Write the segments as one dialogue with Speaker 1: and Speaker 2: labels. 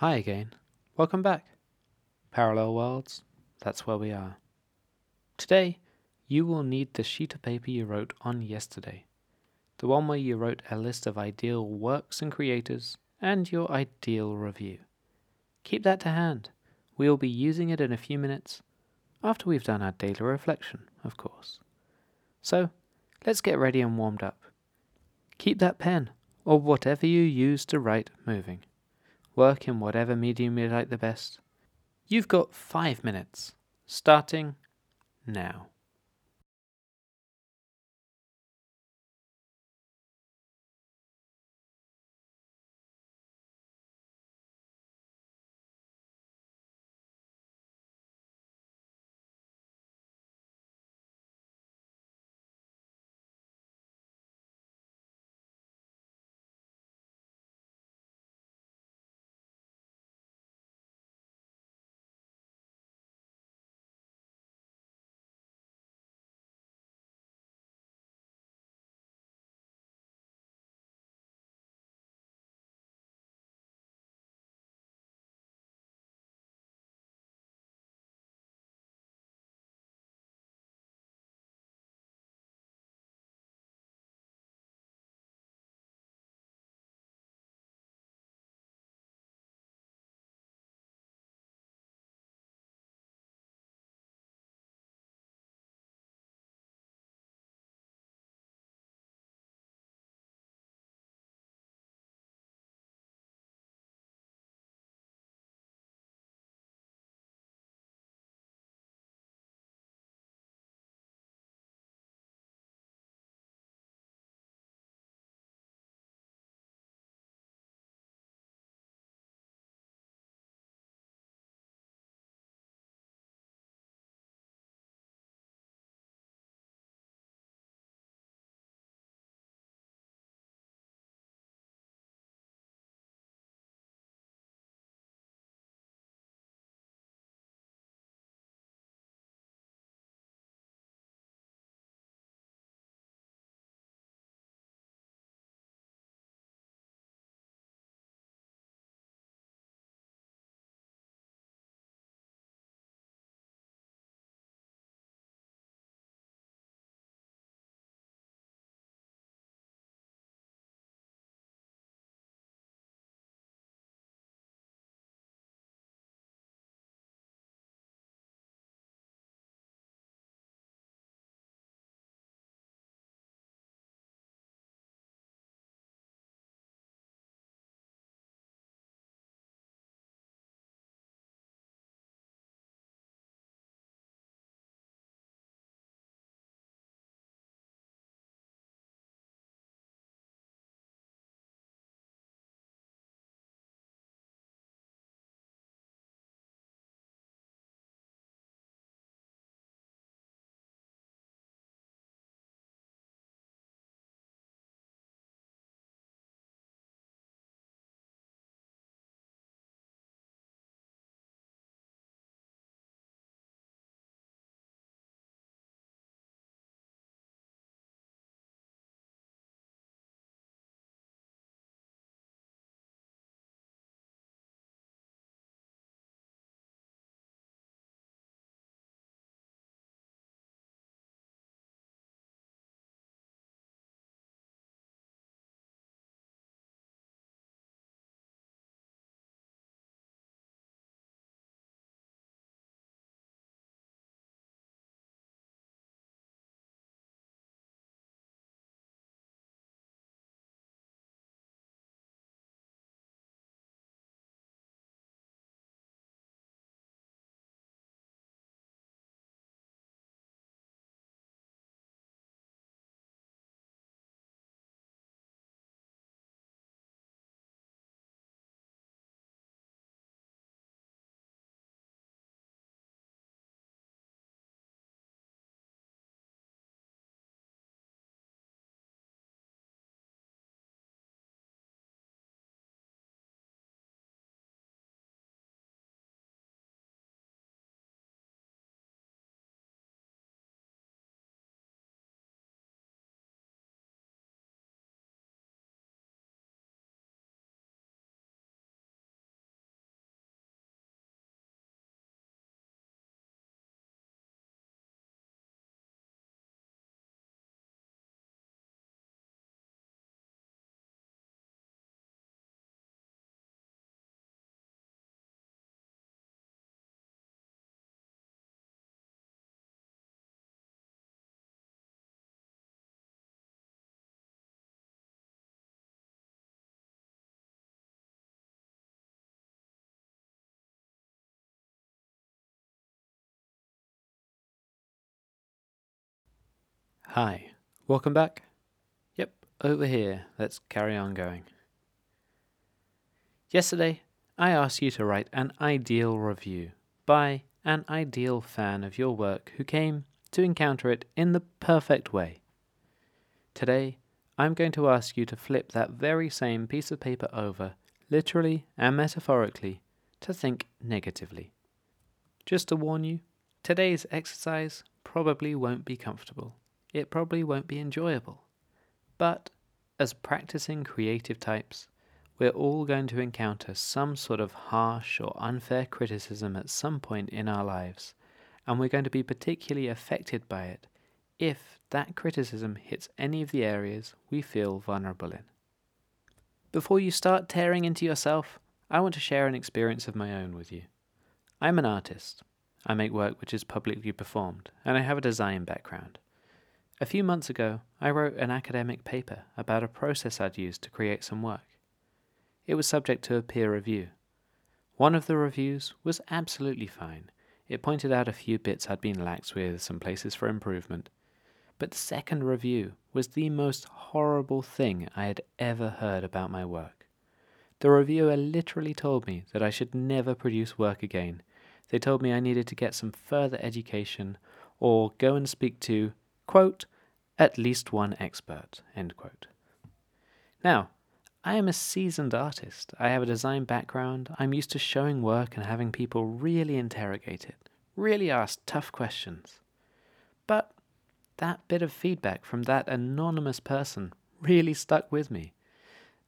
Speaker 1: Hi again. Welcome back. Parallel worlds, that's where we are. Today, you will need the sheet of paper you wrote on yesterday. The one where you wrote a list of ideal works and creators and your ideal review. Keep that to hand. We will be using it in a few minutes, after we've done our daily reflection, of course. So, let's get ready and warmed up. Keep that pen, or whatever you use to write, moving. Work in whatever medium you like the best. You've got five minutes, starting now. Hi, welcome back. Yep, over here. Let's carry on going. Yesterday, I asked you to write an ideal review by an ideal fan of your work who came to encounter it in the perfect way. Today, I'm going to ask you to flip that very same piece of paper over, literally and metaphorically, to think negatively. Just to warn you, today's exercise probably won't be comfortable. It probably won't be enjoyable. But as practicing creative types, we're all going to encounter some sort of harsh or unfair criticism at some point in our lives, and we're going to be particularly affected by it if that criticism hits any of the areas we feel vulnerable in. Before you start tearing into yourself, I want to share an experience of my own with you. I'm an artist. I make work which is publicly performed, and I have a design background. A few months ago, I wrote an academic paper about a process I'd used to create some work. It was subject to a peer review. One of the reviews was absolutely fine. It pointed out a few bits I'd been lax with, some places for improvement. But the second review was the most horrible thing I had ever heard about my work. The reviewer literally told me that I should never produce work again. They told me I needed to get some further education or go and speak to, quote, at least one expert, end quote. Now, I am a seasoned artist. I have a design background. I'm used to showing work and having people really interrogate it, really ask tough questions. But that bit of feedback from that anonymous person really stuck with me.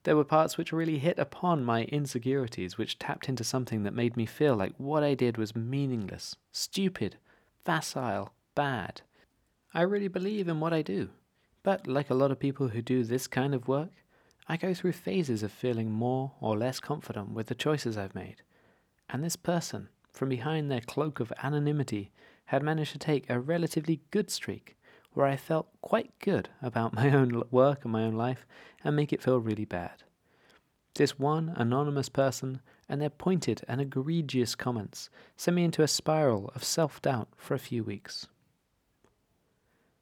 Speaker 1: There were parts which really hit upon my insecurities, which tapped into something that made me feel like what I did was meaningless, stupid, facile, bad. I really believe in what I do. But like a lot of people who do this kind of work, I go through phases of feeling more or less confident with the choices I've made. And this person, from behind their cloak of anonymity, had managed to take a relatively good streak where I felt quite good about my own work and my own life and make it feel really bad. This one anonymous person and their pointed and egregious comments sent me into a spiral of self doubt for a few weeks.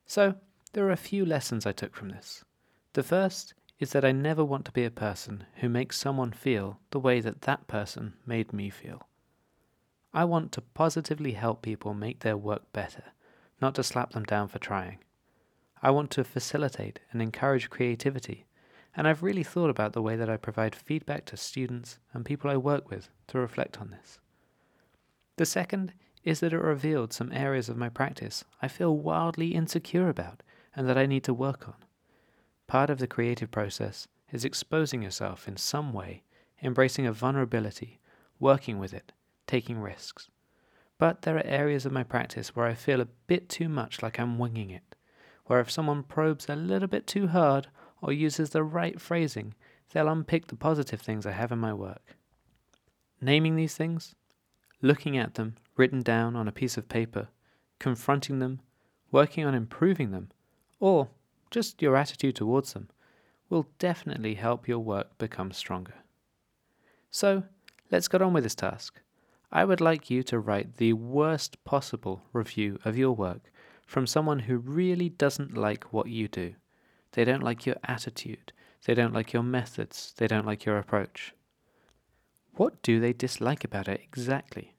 Speaker 1: So, there are a few lessons I took from this. The first is that I never want to be a person who makes someone feel the way that that person made me feel. I want to positively help people make their work better, not to slap them down for trying. I want to facilitate and encourage creativity, and I've really thought about the way that I provide feedback to students and people I work with to reflect on this. The second is that it revealed some areas of my practice I feel wildly insecure about and that I need to work on. Part of the creative process is exposing yourself in some way, embracing a vulnerability, working with it, taking risks. But there are areas of my practice where I feel a bit too much like I'm winging it, where if someone probes a little bit too hard or uses the right phrasing, they'll unpick the positive things I have in my work. Naming these things, looking at them written down on a piece of paper, confronting them, working on improving them, or just your attitude towards them, will definitely help your work become stronger. So, let's get on with this task. I would like you to write the worst possible review of your work from someone who really doesn't like what you do. They don't like your attitude, they don't like your methods, they don't like your approach. What do they dislike about it exactly?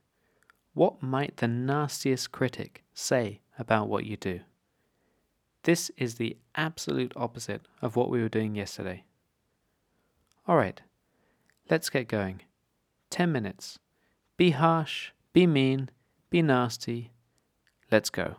Speaker 1: What might the nastiest critic say about what you do? This is the absolute opposite of what we were doing yesterday. Alright, let's get going. 10 minutes. Be harsh, be mean, be nasty. Let's go.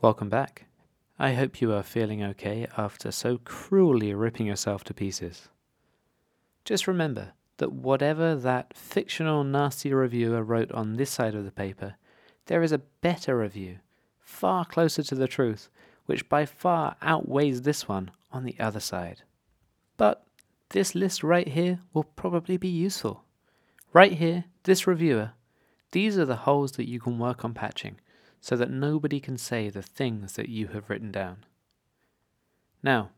Speaker 1: Welcome back. I hope you are feeling okay after so cruelly ripping yourself to pieces. Just remember that whatever that fictional nasty reviewer wrote on this side of the paper, there is a better review, far closer to the truth, which by far outweighs this one on the other side. But this list right here will probably be useful. Right here, this reviewer, these are the holes that you can work on patching so that nobody can say the things that you have written down. Now,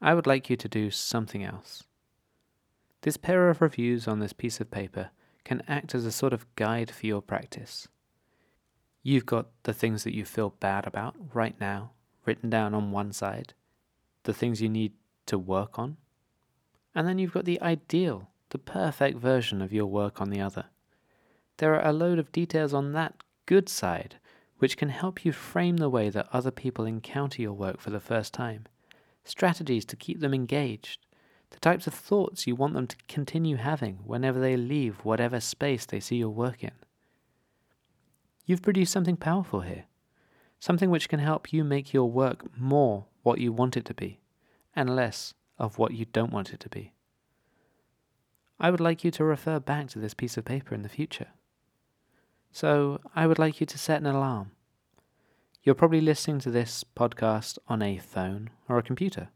Speaker 1: I would like you to do something else. This pair of reviews on this piece of paper can act as a sort of guide for your practice. You've got the things that you feel bad about right now written down on one side, the things you need to work on, and then you've got the ideal, the perfect version of your work on the other. There are a load of details on that good side which can help you frame the way that other people encounter your work for the first time, strategies to keep them engaged, the types of thoughts you want them to continue having whenever they leave whatever space they see your work in. You've produced something powerful here, something which can help you make your work more what you want it to be, and less of what you don't want it to be. I would like you to refer back to this piece of paper in the future. So, I would like you to set an alarm. You're probably listening to this podcast on a phone or a computer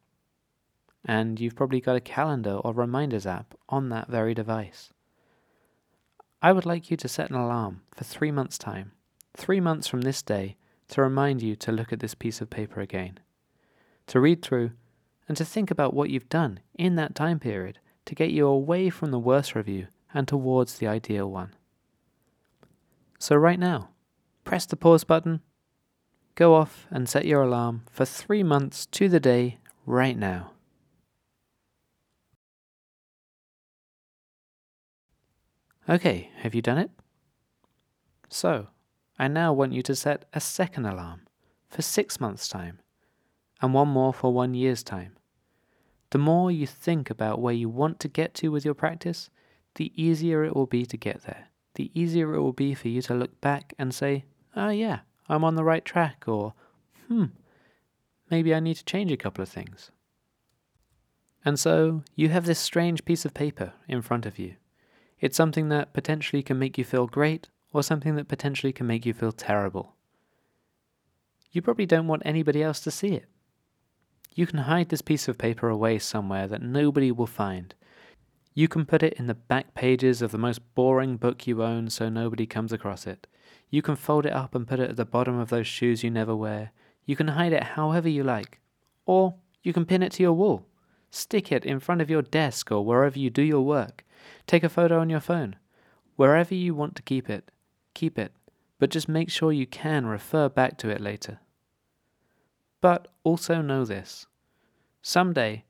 Speaker 1: and you've probably got a calendar or reminders app on that very device. I would like you to set an alarm for three months' time, three months from this day, to remind you to look at this piece of paper again, to read through, and to think about what you've done in that time period to get you away from the worst review and towards the ideal one. So, right now, press the pause button, go off and set your alarm for three months to the day right now. Okay, have you done it? So, I now want you to set a second alarm for six months' time, and one more for one year's time. The more you think about where you want to get to with your practice, the easier it will be to get there. The easier it will be for you to look back and say, oh yeah, I'm on the right track, or hmm, maybe I need to change a couple of things. And so you have this strange piece of paper in front of you it's something that potentially can make you feel great or something that potentially can make you feel terrible. You probably don't want anybody else to see it. You can hide this piece of paper away somewhere that nobody will find. You can put it in the back pages of the most boring book you own so nobody comes across it. You can fold it up and put it at the bottom of those shoes you never wear. You can hide it however you like. Or you can pin it to your wall. Stick it in front of your desk or wherever you do your work. Take a photo on your phone. Wherever you want to keep it, keep it, but just make sure you can refer back to it later. But also know this someday,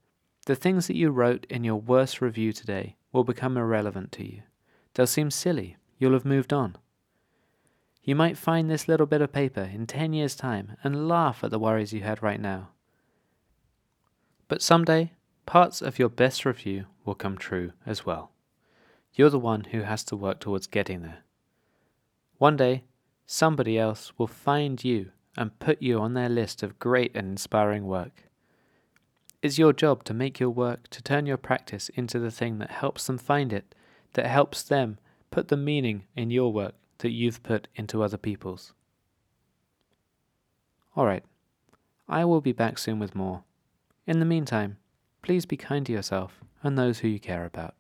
Speaker 1: the things that you wrote in your worst review today will become irrelevant to you. They'll seem silly, you'll have moved on. You might find this little bit of paper in 10 years' time and laugh at the worries you had right now. But someday, parts of your best review will come true as well. You're the one who has to work towards getting there. One day, somebody else will find you and put you on their list of great and inspiring work. It's your job to make your work, to turn your practice into the thing that helps them find it, that helps them put the meaning in your work that you've put into other people's. Alright, I will be back soon with more. In the meantime, please be kind to yourself and those who you care about.